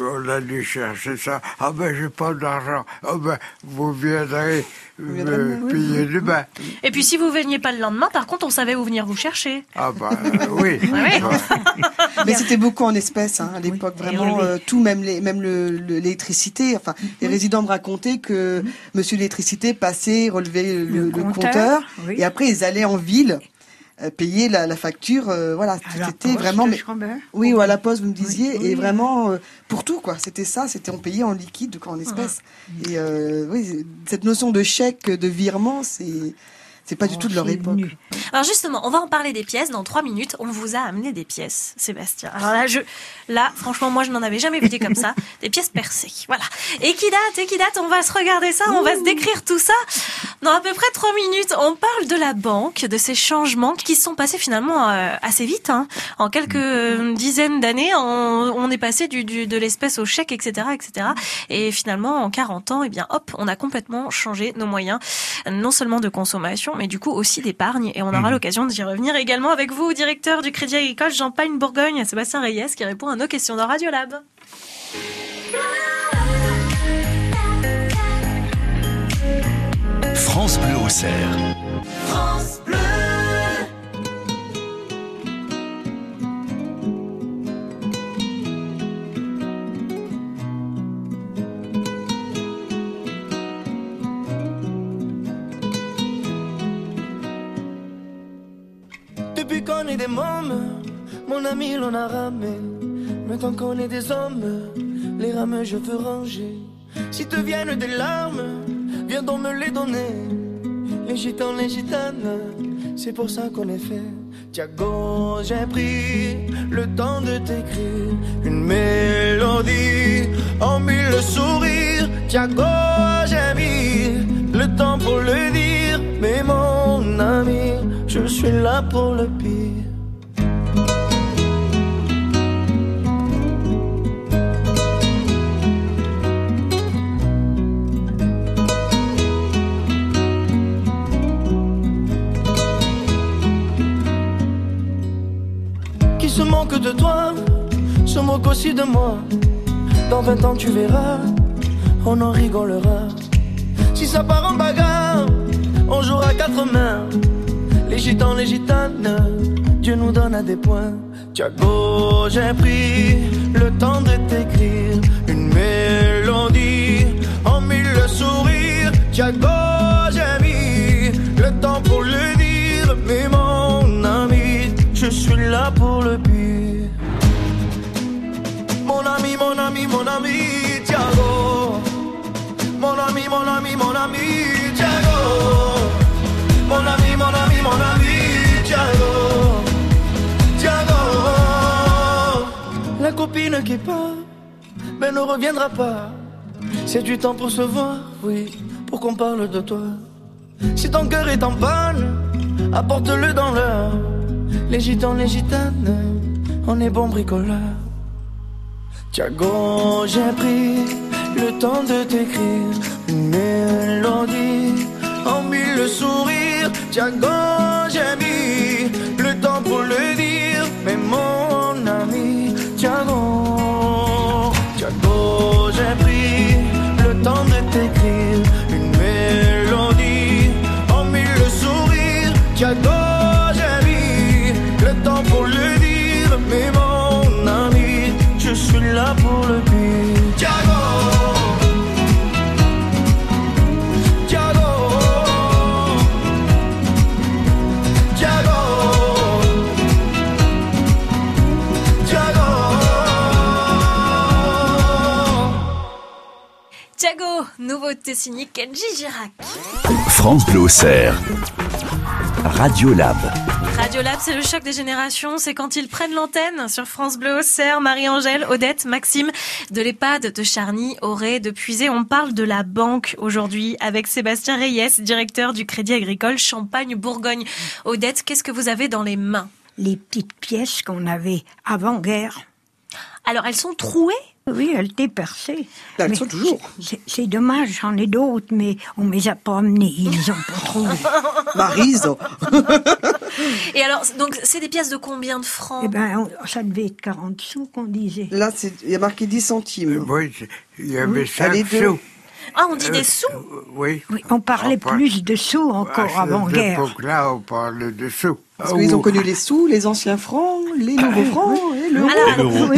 on allait chercher ça. Ah ben, j'ai pas d'argent. Ah ben, vous viendrez me payer demain. Et puis si vous veniez pas le lendemain, par contre, on savait où venir vous chercher. Ah ben, oui. Ouais. Mais c'était beaucoup en espèces hein, à l'époque, vraiment oui. euh, tout, même les, même le- le- l'électricité. Enfin, les résidents me racontaient que Monsieur l'électricité passait, relevait le, le compteur, compteur, oui. et après ils allaient en ville payer la, la facture. euh, voilà, c'était vraiment. mais- oui, ou à la poste, vous me disiez, oui. et vraiment euh, pour tout quoi. C'était ça, c'était on payait en liquide, en espèces. Et euh, oui, cette notion de chèque, de virement, c'est c'est pas du tout de leur époque. Alors justement, on va en parler des pièces dans trois minutes. On vous a amené des pièces, Sébastien. Alors là, je, là, franchement, moi, je n'en avais jamais vu des comme ça, des pièces percées. Voilà. Et qui date, et qui date? On va se regarder ça, on va se décrire tout ça dans à peu près trois minutes. On parle de la banque, de ces changements qui sont passés finalement euh, assez vite. Hein. En quelques euh, dizaines d'années, on, on est passé du, du- de l'espèce au chèque, etc., etc. Et finalement, en 40 ans, eh bien, hop, on a complètement changé nos moyens, non seulement de consommation, mais du coup aussi d'épargne. Et on aura l'occasion d'y revenir également avec vous, directeur du Crédit Agricole Champagne Bourgogne, Sébastien Reyes, qui répond à nos questions dans Radio Lab. France Bleu au cerf. France Bleu. Qu'on est des mômes, mon ami l'on a ramé. Maintenant qu'on est des hommes, les rames je veux ranger. Si te viennent des larmes, viens donc me les donner. Les gitans, les gitanes, c'est pour ça qu'on est fait. Tiago, j'ai pris le temps de t'écrire une mélodie en mille sourires. Tiago, j'ai mis le temps pour le dire. Mais mon ami, je suis là pour le pire. Qui se manque de toi, se moque aussi de moi. Dans 20 ans, tu verras, on en rigolera. Si ça part en bagarre, on jouera quatre mains. Les gitans, les gitanes, Dieu nous donne à des points. Tiago, j'ai pris le temps de t'écrire une mélodie en mille sourires. Tiago, j'ai mis le temps pour le dire, mais mon ami, je suis là pour le pire. Mon ami, mon ami, mon ami, Tiago. Mon ami, mon ami, mon ami, Tiago. Mon ami, mon ami, mon ami, Tiago. Tiago. La copine qui part, mais ne reviendra pas. C'est du temps pour se voir, oui, pour qu'on parle de toi. Si ton cœur est en panne, apporte-le dans l'heure. Les gitans, les gitanes, on est bon bricoleur. Tiago, j'ai pris le temps de t'écrire une mélodie en mille sourires. Django, j'ai mis le temps pour le dire, mais mon ami Django, Django, j'ai pris le temps de t'écrire une mélodie en mille sourires. Django, beauté signée Kenji Girac. France Bleu Radio Lab. Radio Lab, c'est le choc des générations. C'est quand ils prennent l'antenne sur France Bleu Auxerre, Marie-Angèle, Odette, Maxime, de l'EHPAD, de Charny, Auré, de Puisé. On parle de la banque aujourd'hui avec Sébastien Reyes, directeur du Crédit Agricole Champagne-Bourgogne. Odette, qu'est-ce que vous avez dans les mains? Les petites pièces qu'on avait avant-guerre. Alors, elles sont trouées? Oui, elles étaient percées. elles sont toujours. C'est dommage, j'en ai d'autres, mais on ne les a pas amenées. Ils ont pas trouvé. Marise. Et alors, donc, c'est des pièces de combien de francs? Eh ben, ça devait être 40 sous qu'on disait. Là, il y a marqué 10 centimes. Oui, il y avait 5 sous. Ah, on dit des sous? oui. oui. On parlait plus de sous encore avant-guerre. À cette là on parlait de sous. Parce qu'ils ont connu les sous, les anciens francs, les nouveaux francs et l'euro.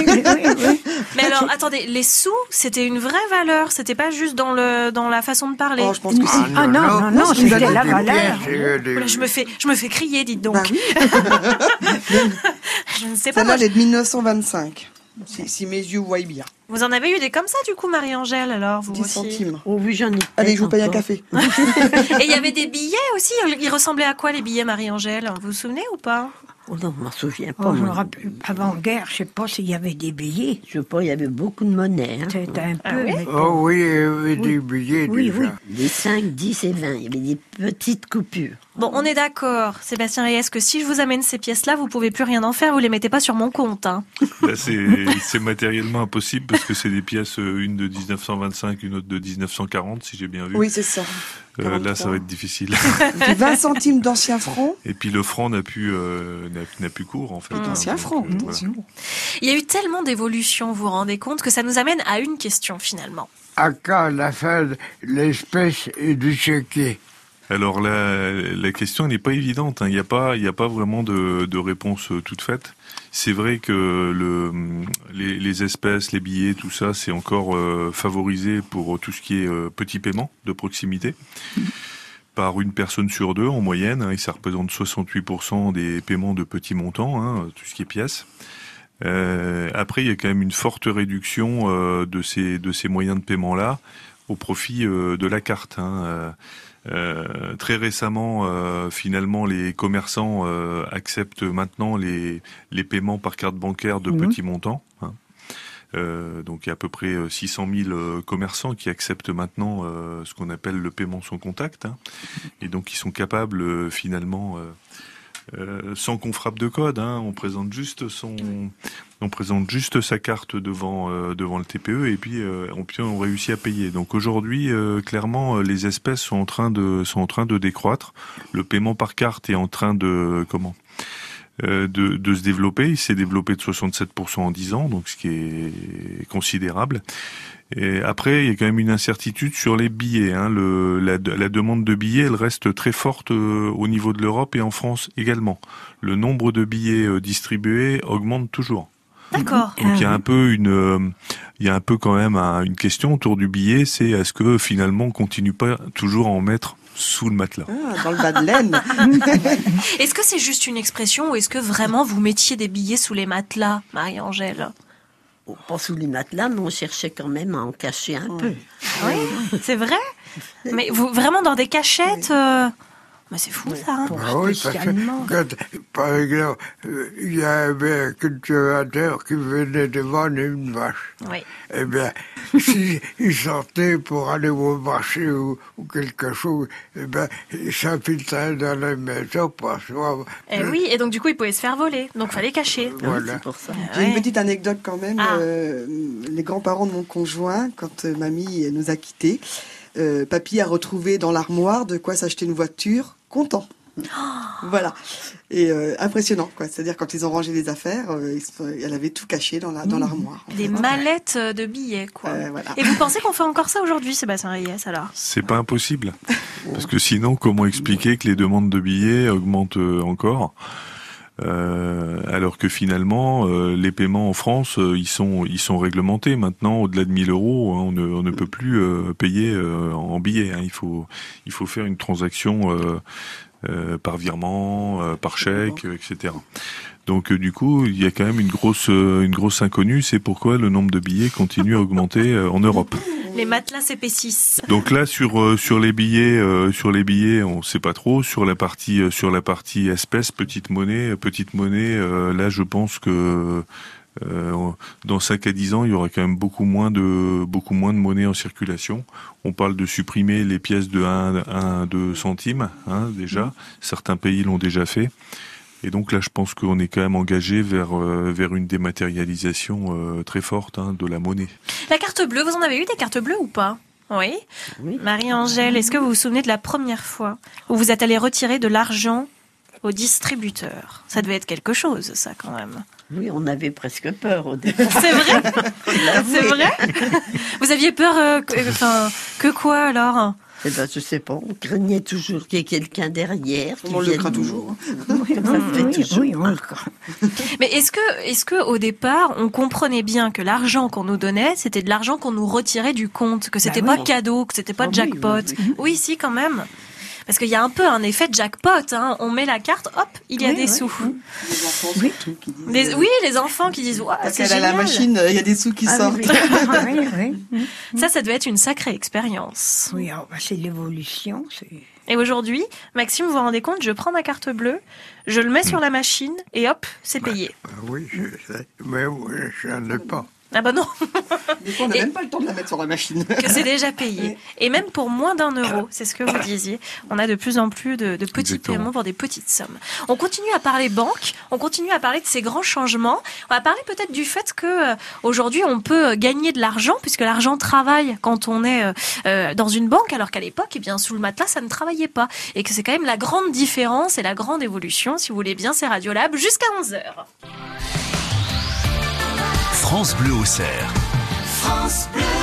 Mais alors, attendez, les sous, c'était une vraie valeur, c'était pas juste dans le dans la façon de parler. Oh, je pense que ah, ah non, non, non, c'était la valeur. Je me fais, je me fais crier, dites donc. Bah oui. je ne sais pas. Celle-là, elle est de 1925. Si, si, mes yeux voient bien. Vous en avez eu des comme ça, du coup, Marie-Angèle, alors vous 10 aussi centimes. Oh oui, j'en ai. Allez, je vous paye un café. Et il y avait des billets aussi. Ils ressemblaient à quoi, les billets, Marie-Angèle? Vous vous souvenez ou pas? Oh non, je m'en souviens pas. Oh, je me rappelle, avant-guerre, je sais pas s'il y avait des billets. Je sais pas, il y avait beaucoup de monnaie. Hein. C'était un Ah peu. oui? Oh oui, il y avait des billets Oui, déjà. oui. Des 5, 10 et 20. Il y avait des petites coupures. Bon, on est d'accord, Sébastien Reyes, que si je vous amène ces pièces-là, vous pouvez plus rien en faire, vous les mettez pas sur mon compte. Hein. Là, c'est c'est matériellement impossible parce que c'est des pièces, euh, une de 1925, une autre de 1940, si j'ai bien vu. Oui, c'est ça. Euh, là, ça va être difficile. Puis 20 centimes d'anciens francs. Et puis le franc n'a plus euh, n'a plus cours en fait. hein. D'anciens Donc, francs, euh, voilà. Il y a eu tellement d'évolutions, vous vous rendez compte, que ça nous amène à une question finalement. À quand la fin de l'espèce et du chéquier Alors la, la question n'est pas évidente. hein. Il n'y a pas il y a pas vraiment de, de réponse euh, toute faite. C'est vrai que le, les, les espèces, les billets, tout ça, c'est encore euh, favorisé pour tout ce qui est euh, petit paiement de proximité. Par une personne sur deux en moyenne, hein, et ça représente 68% des paiements de petits montants, hein, tout ce qui est pièces. Euh, après, il y a quand même une forte réduction euh, de ces de ces moyens de paiement là au profit euh, de la carte. hein. Euh, très récemment, euh, finalement, les commerçants euh, acceptent maintenant les les paiements par carte bancaire de Mhm. petits montants. hein. Donc il y a à peu près euh, 600 000 euh, commerçants qui acceptent maintenant ce qu'on appelle le paiement sans contact, hein. et donc ils sont capables finalement euh, sans qu'on frappe de code. Hein, on présente juste son, on présente juste sa carte devant euh, devant le TPE et puis euh, on, on réussit à payer. Donc aujourd'hui, euh, clairement, euh, les espèces sont en train de sont en train de décroître. Le paiement par carte est en train de comment de, de se développer. Il s'est développé de 67% en 10 ans, donc ce qui est considérable. Et après, il y a quand même une incertitude sur les billets. Hein. Le, la, la demande de billets, elle reste très forte euh, au niveau de l'Europe et en France également. Le nombre de billets euh, distribués augmente toujours. D'accord. Donc il y a un peu une, euh, il y a un peu quand même un- une question autour du billet, c'est est-ce que finalement on continue pas toujours à en mettre sous le matelas. Ah, dans le bas de laine. Est-ce que c'est juste une expression ou est-ce que vraiment vous mettiez des billets sous les matelas, Marie-Angèle? Oh, Pas sous les matelas, mais on cherchait quand même à en cacher un peu. Oui, c'est vrai? Mais vous, vraiment dans des cachettes euh, Mais c'est fou ça. hein. Ah oui, parce que quand, par exemple, euh, il y avait un cultivateur qui venait de vendre une vache. Oui. Eh bien, s'il sortait pour aller au marché ou, ou quelque chose, eh bien, il s'infiltrait dans la maison pour asseoir. Eh oui, et donc du coup il pouvait se faire voler, donc fallait cacher. Voilà. C'est pour ça. J'ai une petite anecdote quand même. Ah. Euh, les grands-parents de mon conjoint, quand euh, mamie nous a quittés, euh, papy a retrouvé dans l'armoire de quoi s'acheter une voiture, content. Voilà. Et euh, impressionnant, quoi. C'est-à-dire quand ils ont rangé les affaires, euh, ils elle avait tout caché dans la dans l'armoire. Des mallettes de billets, quoi. Euh, voilà. Et vous pensez qu'on fait encore ça aujourd'hui, Sébastien Reyes, alors? C'est pas impossible. Parce que sinon, comment expliquer que les demandes de billets augmentent euh, encore? Euh, alors que finalement, euh, les paiements en France, euh, ils sont ils sont réglementés maintenant. Au-delà de 1000 euros, hein, on, ne, on ne peut plus euh, payer euh, en billets. hein. Il faut il faut faire une transaction euh, euh, par virement, euh, par chèque, etc. Donc euh, du coup, il y a quand même une grosse une grosse inconnue. C'est pourquoi le nombre de billets continue à augmenter euh, en Europe. Les matelas s'épaississent. Donc là sur euh, sur les billets euh, sur les billets on sait pas trop sur la partie euh, sur la partie espèce petite monnaie petite monnaie là je pense que dans 5 à 10 ans, il y aura quand même beaucoup moins de beaucoup moins de monnaie en circulation. On parle de supprimer les pièces de 1 1 2 centimes hein, déjà. Certains pays l'ont déjà fait. Et donc là, je pense qu'on est quand même engagé vers euh, vers une dématérialisation euh, très forte hein, de la monnaie. La carte bleue, vous en avez eu des cartes bleues ou pas? Oui. Marie-Angèle, est-ce que vous vous souvenez de la première fois où vous êtes allé retirer de l'argent au distributeur? Ça devait être quelque chose, ça, quand même. Oui, on avait presque peur au départ. C'est vrai? C'est vrai? Vous aviez peur euh, que, enfin, que quoi alors? Eh ben, je sais pas, on craignait toujours qu'il y ait quelqu'un derrière. qui On le craint toujours. Comme ça se fait Oui, toujours. oui, on le craint. Mais est-ce que, est-ce que au départ, on comprenait bien que l'argent qu'on nous donnait, c'était de l'argent qu'on nous retirait du compte, que c'était Bah pas oui. cadeau, que c'était pas Ah oui, jackpot? oui, oui. Oui, si, quand même. Parce qu'il y a un peu un effet jackpot. Hein. On met la carte, hop, il y a Oui, des oui, sous. Les enfants, surtout, qui disent, Des- euh, oui, les enfants qui disent, Ouah, Parce c'est qu'elle a la machine, euh, il y a des sous qui Ah sortent. oui, oui. oui, oui. Ça, ça devait être une sacrée expérience. Oui, alors, bah, c'est l'évolution. Et aujourd'hui, Maxime, vous vous rendez compte, je prends ma carte bleue, je le mets sur la machine et hop, c'est payé. Ah oui, je sais. Mais oui, je n'en ai pas. Ah bah non, Des fois, on n'a même pas le temps de la mettre sur la machine. que c'est déjà payé. Et même pour moins d'un euro, c'est ce que vous disiez. On a de plus en plus de, de petits Exactement. paiements pour des petites sommes. On continue à parler banque, on continue à parler de ces grands changements. On va parler peut-être du fait que euh, aujourd'hui on peut euh, gagner de l'argent puisque l'argent travaille quand on est euh, dans une banque, alors qu'à l'époque, eh bien sous le matelas, ça ne travaillait pas. Et que c'est quand même la grande différence et la grande évolution. Si vous voulez bien, c'est Radiolab jusqu'à 11 h France Bleu au cerf. free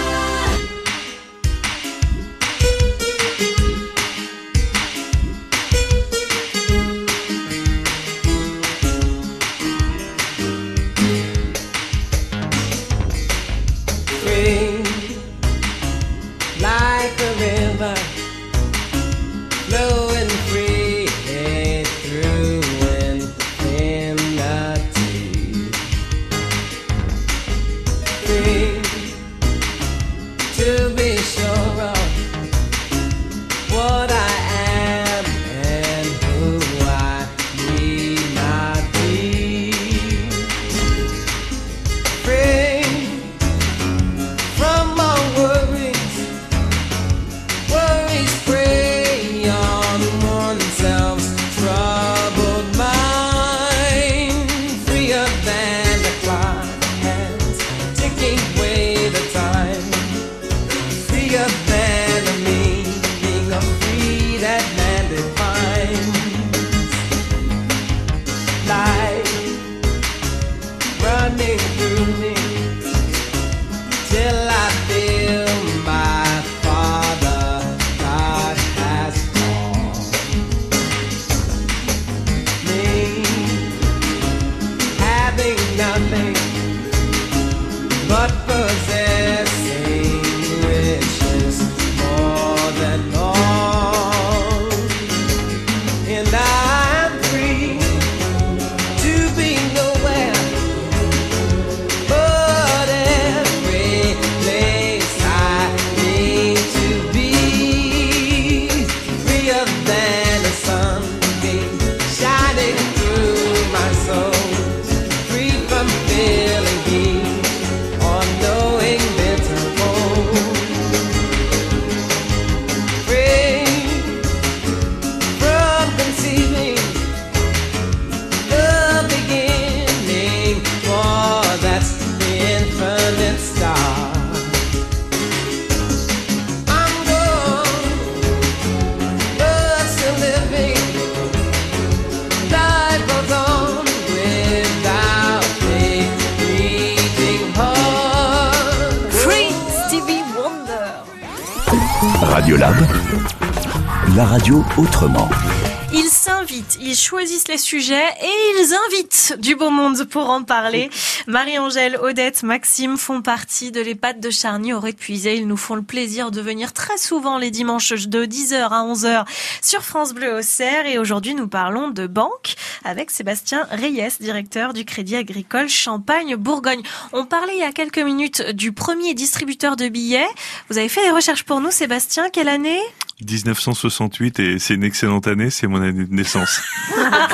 et ils invitent du beau monde pour en parler. Marie-Angèle, Odette, Maxime font partie de l'EHPAD de Charny au Puisé. Ils nous font le plaisir de venir très souvent les dimanches de 10h à 11h sur France Bleu au Cerf. Et aujourd'hui, nous parlons de banque avec Sébastien Reyes, directeur du Crédit Agricole Champagne-Bourgogne. On parlait il y a quelques minutes du premier distributeur de billets. Vous avez fait des recherches pour nous, Sébastien. Quelle année? 1968 et c'est une excellente année, c'est mon année de naissance.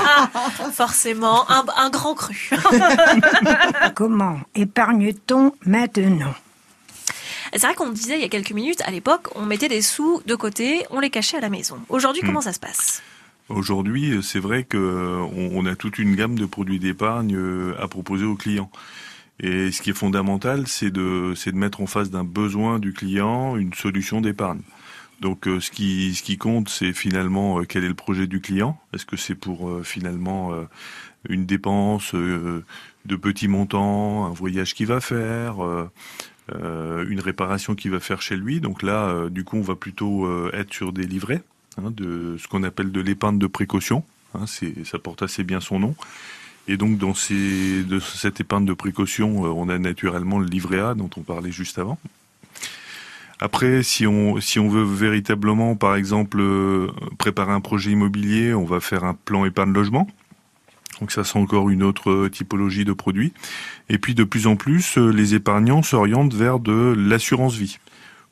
Forcément, un, un grand cru. Comment épargne-t-on maintenant c'est vrai qu'on disait il y a quelques minutes, à l'époque, on mettait des sous de côté, on les cachait à la maison. Aujourd'hui, Hmm. comment ça se passe? Aujourd'hui, c'est vrai que on on a toute une gamme de produits d'épargne euh, à proposer aux clients. Et ce qui est fondamental, c'est de, c'est de mettre en face d'un besoin du client une solution d'épargne. Donc, euh, ce qui, ce qui compte, c'est finalement euh, quel est le projet du client? Est-ce que c'est pour euh, finalement euh, une dépense euh, de petits montants, un voyage qu'il va faire, euh, euh, une réparation qu'il va faire chez lui. Donc là, euh, du coup, on va plutôt être sur des livrets, hein, de ce qu'on appelle de l'épargne de précaution. Hein, ça porte assez bien son nom. Et donc, dans de cette épargne de précaution, on a naturellement le livret A dont on parlait juste avant. Après, si on, veut véritablement, par exemple, préparer un projet immobilier, on va faire un plan épargne logement. Donc ça, c'est encore une autre euh, typologie de produits. Et puis, de plus en plus, euh, les épargnants s'orientent vers de l'assurance vie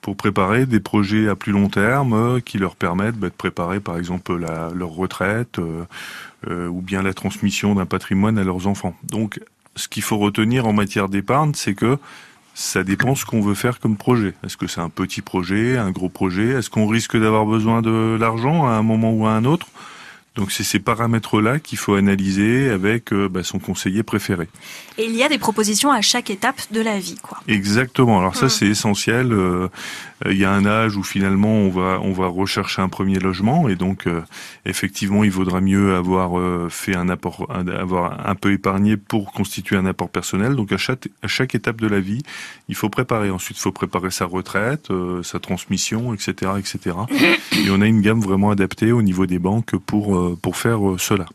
pour préparer des projets à plus long terme euh, qui leur permettent bah, de préparer, par exemple, la- leur retraite ou bien la transmission d'un patrimoine à leurs enfants. Donc, ce qu'il faut retenir en matière d'épargne, c'est que ça dépend ce qu'on veut faire comme projet. Est-ce que c'est un petit projet, un gros projet? Est-ce qu'on risque d'avoir besoin de l'argent à un moment ou à un autre? Donc c'est ces paramètres-là qu'il faut analyser avec euh, bah, son conseiller préféré. Et il y a des propositions à chaque étape de la vie, quoi. Exactement. Alors ça Hmm. c'est essentiel. Euh, euh, Il y a un âge où finalement on va on va rechercher un premier logement et donc euh, effectivement il vaudra mieux avoir fait un apport, un- avoir un peu épargné pour constituer un apport personnel. Donc à chaque à chaque étape de la vie, il faut préparer. Ensuite, il faut préparer sa retraite, sa transmission, etc., etc. Et on a une gamme vraiment adaptée au niveau des banques pour pour faire euh, cela.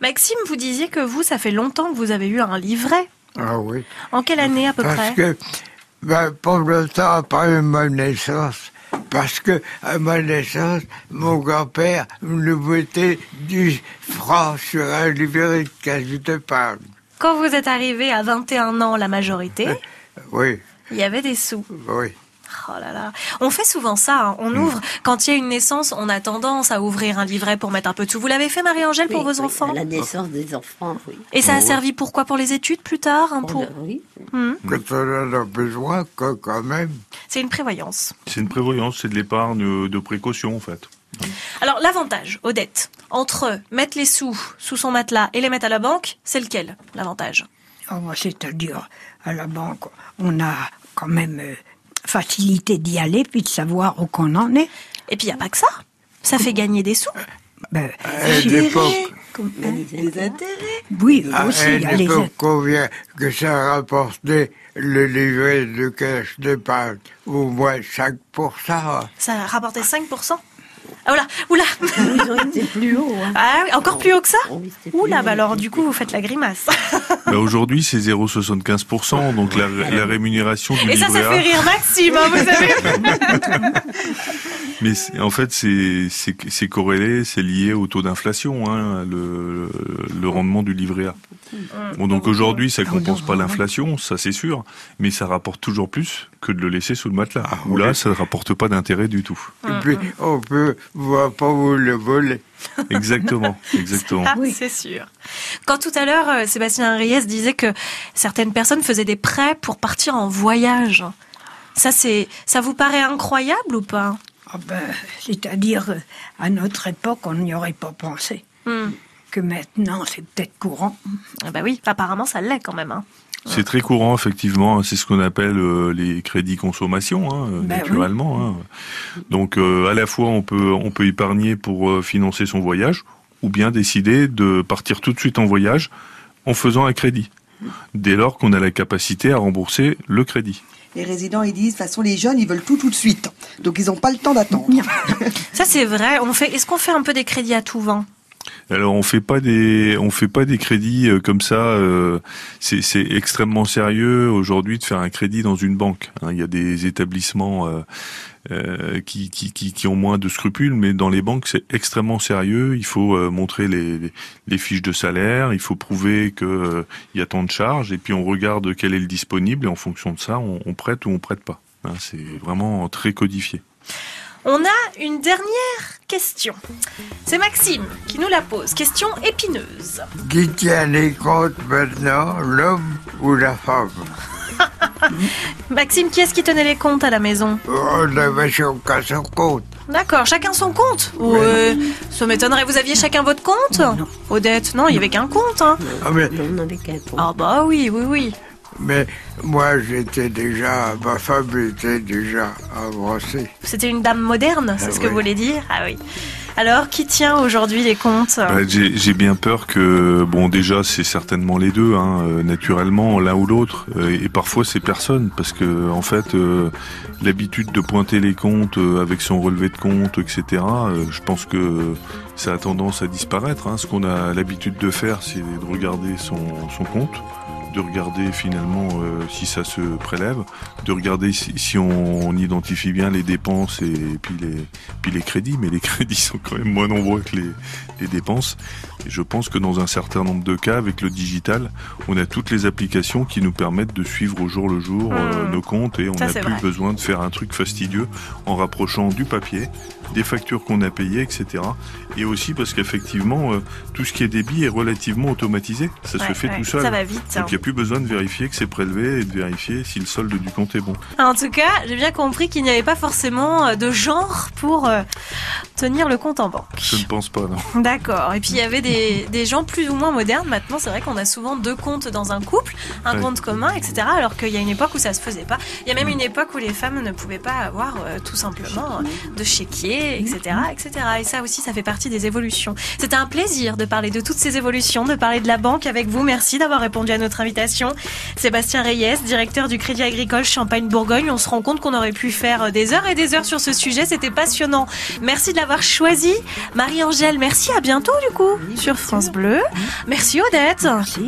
Maxime, vous disiez que vous, ça fait longtemps que vous avez eu un livret. Ah oui. En quelle année à peu Parce près que, ben, pour le temps après ma naissance, parce que à ma naissance, mon grand-père nous mettait 10 francs sur un livret de caisse d'épargne. Quand vous êtes arrivé à 21 ans, la majorité, Oui, il y avait des sous. oui. Oh là là. On fait souvent ça. hein. On ouvre, quand il y a une naissance, on a tendance à ouvrir un livret pour mettre un peu de sous. Vous l'avez fait, Marie-Angèle, pour vos oui, enfants à la naissance des enfants, oui. Et ça a Oh, oui. servi pour quoi Pour les études plus tard hein, pour... Oui. Hmm. Quand on en a besoin, quoi, quand même. C'est une prévoyance. C'est une prévoyance, c'est de l'épargne euh, de précaution en fait. Alors l'avantage, Odette, entre mettre les sous sous son matelas et les mettre à la banque, c'est lequel l'avantage? Oh, C'est-à-dire, à la banque, on a quand même euh, facilité d'y aller puis de savoir où qu'on en est. Et puis il n'y a pas que ça. Ça fait gagner des sous. Ben, À si- l'époque, comme- hein, Des intérêts. Oui, à aussi, il y a les combien que ça rapportait le livret de caisse d'épargne Au moins 5%. Ça rapportait 5%. Ah oula, oula Ils ont été plus haut. hein. Ah encore plus haut que ça Oula, bah alors du coup vous faites la grimace. Bah, Aujourd'hui, c'est 0,75%, donc la, la rémunération du Et ça, ça fait rire Maxime, hein, vous savez. Mais c'est- en fait, c'est corrélé, c'est lié au taux d'inflation, hein, le, le rendement du livret A. Bon, donc aujourd'hui, ça compense pas l'inflation, ça c'est sûr, mais ça rapporte toujours plus que de le laisser sous le matelas. Où là, ça ne rapporte pas d'intérêt du tout. Et puis, on peut, va pas vous le voler. Exactement, exactement. Ah, c'est sûr. Quand tout à l'heure, euh, Sébastien Reyes disait que certaines personnes faisaient des prêts pour partir en voyage. Ça, c'est, ça vous paraît incroyable ou pas? Ah ben, C'est-à-dire, euh, à notre époque, on n'y aurait pas pensé. Hmm. Que maintenant, c'est peut-être courant. Ah Bah oui, apparemment ça l'est quand même. hein. C'est très courant, effectivement. C'est ce qu'on appelle euh, les crédits consommation, hein, euh, Ben naturellement. hein. Donc, euh, à la fois, on peut on peut épargner pour euh, financer son voyage, ou bien décider de partir tout de suite en voyage en faisant un crédit, dès lors qu'on a la capacité à rembourser le crédit. Les résidents, ils disent, de toute façon, les jeunes, ils veulent tout tout de suite. Donc, ils n'ont pas le temps d'attendre. Ça c'est vrai. On fait. Est-ce qu'on fait un peu des crédits à tout vent? Alors on fait pas des on fait pas des crédits euh, comme ça. euh, c'est extrêmement sérieux aujourd'hui de faire un crédit dans une banque. hein. Il y a des établissements euh, qui, qui, ont moins de scrupules, mais dans les banques c'est extrêmement sérieux. Il faut montrer les, fiches de salaire, il faut prouver que il y a tant de charges, et puis on regarde quel est le disponible et en fonction de ça on, on prête ou on prête pas. Hein, c'est vraiment très codifié. On a une dernière question. C'est Maxime qui nous la pose. Question épineuse. Qui tient les comptes maintenant, l'homme ou la femme Maxime, qui est-ce qui tenait les comptes à la maison On avait chacun son compte. D'accord, chacun son compte Ouais, ça m'étonnerait. Vous aviez chacun votre compte Odette, non, il y avait qu'un compte. Hein. Ah, mais, On n'avait qu'un compte. Ah bah oui, oui, oui. Mais moi, j'étais déjà, ma femme était déjà avancée. C'était une dame moderne, c'est Ah ce que oui. vous voulez dire Ah oui. Alors, qui tient aujourd'hui les comptes Ouais, J'ai j'ai bien peur que, bon, déjà, c'est certainement les deux, hein, euh, naturellement, l'un ou l'autre, euh, et parfois c'est personne, parce que, en fait, euh, l'habitude de pointer les comptes euh, avec son relevé de compte, etc., euh, je pense que ça a tendance à disparaître. Hein. Ce qu'on a l'habitude de faire, c'est de regarder son, son compte, de regarder finalement euh, si ça se prélève, de regarder si, on, identifie bien les dépenses et, puis les crédits, mais les crédits sont quand même moins nombreux que les dépenses. Et je pense que dans un certain nombre de cas, avec le digital, on a toutes les applications qui nous permettent de suivre au jour le jour euh, Mmh. nos comptes et on n'a plus vrai. besoin de faire un truc fastidieux en rapprochant du papier, des factures qu'on a payées, etc. Et aussi parce qu'effectivement, euh, tout ce qui est débit est relativement automatisé. Ça Ouais, se fait ouais, tout seul. ça va vite, hein. Donc il n'y a plus besoin de vérifier que c'est prélevé et de vérifier si le solde du compte est bon. En tout cas, j'ai bien compris qu'il n'y avait pas forcément euh, de genre pour euh, tenir le compte en banque. Je ne pense pas, non. D'accord. Et puis il y avait des, des gens plus ou moins modernes. Maintenant, c'est vrai qu'on a souvent deux comptes dans un couple, un Ouais. compte commun, etc. Alors qu'il y a une époque où ça se faisait pas. Il y a même une époque où les femmes ne pouvaient pas avoir euh, tout simplement euh, de chéquier, etc., etc. Et ça aussi, ça fait partie des évolutions. C'était un plaisir de parler de toutes ces évolutions, de parler de la banque avec vous. Merci d'avoir répondu à notre invitation. Sébastien Reyes, directeur du Crédit Agricole Champagne-Bourgogne. On se rend compte qu'on aurait pu faire des heures et des heures sur ce sujet. C'était passionnant. Merci de l'avoir choisi. Marie-Angèle, merci. À bientôt, du coup, sur France Bleu. Merci, Odette.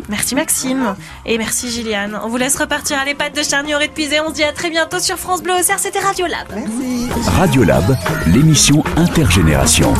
Merci. Maxime. Et merci, Gilliane. On vous laisse repartir à l'EHPAD de Charnier et de Puisé. On se dit à très bientôt sur France Bleu. Au C'était Radio Lab. Radiolab, l'émission intergénération.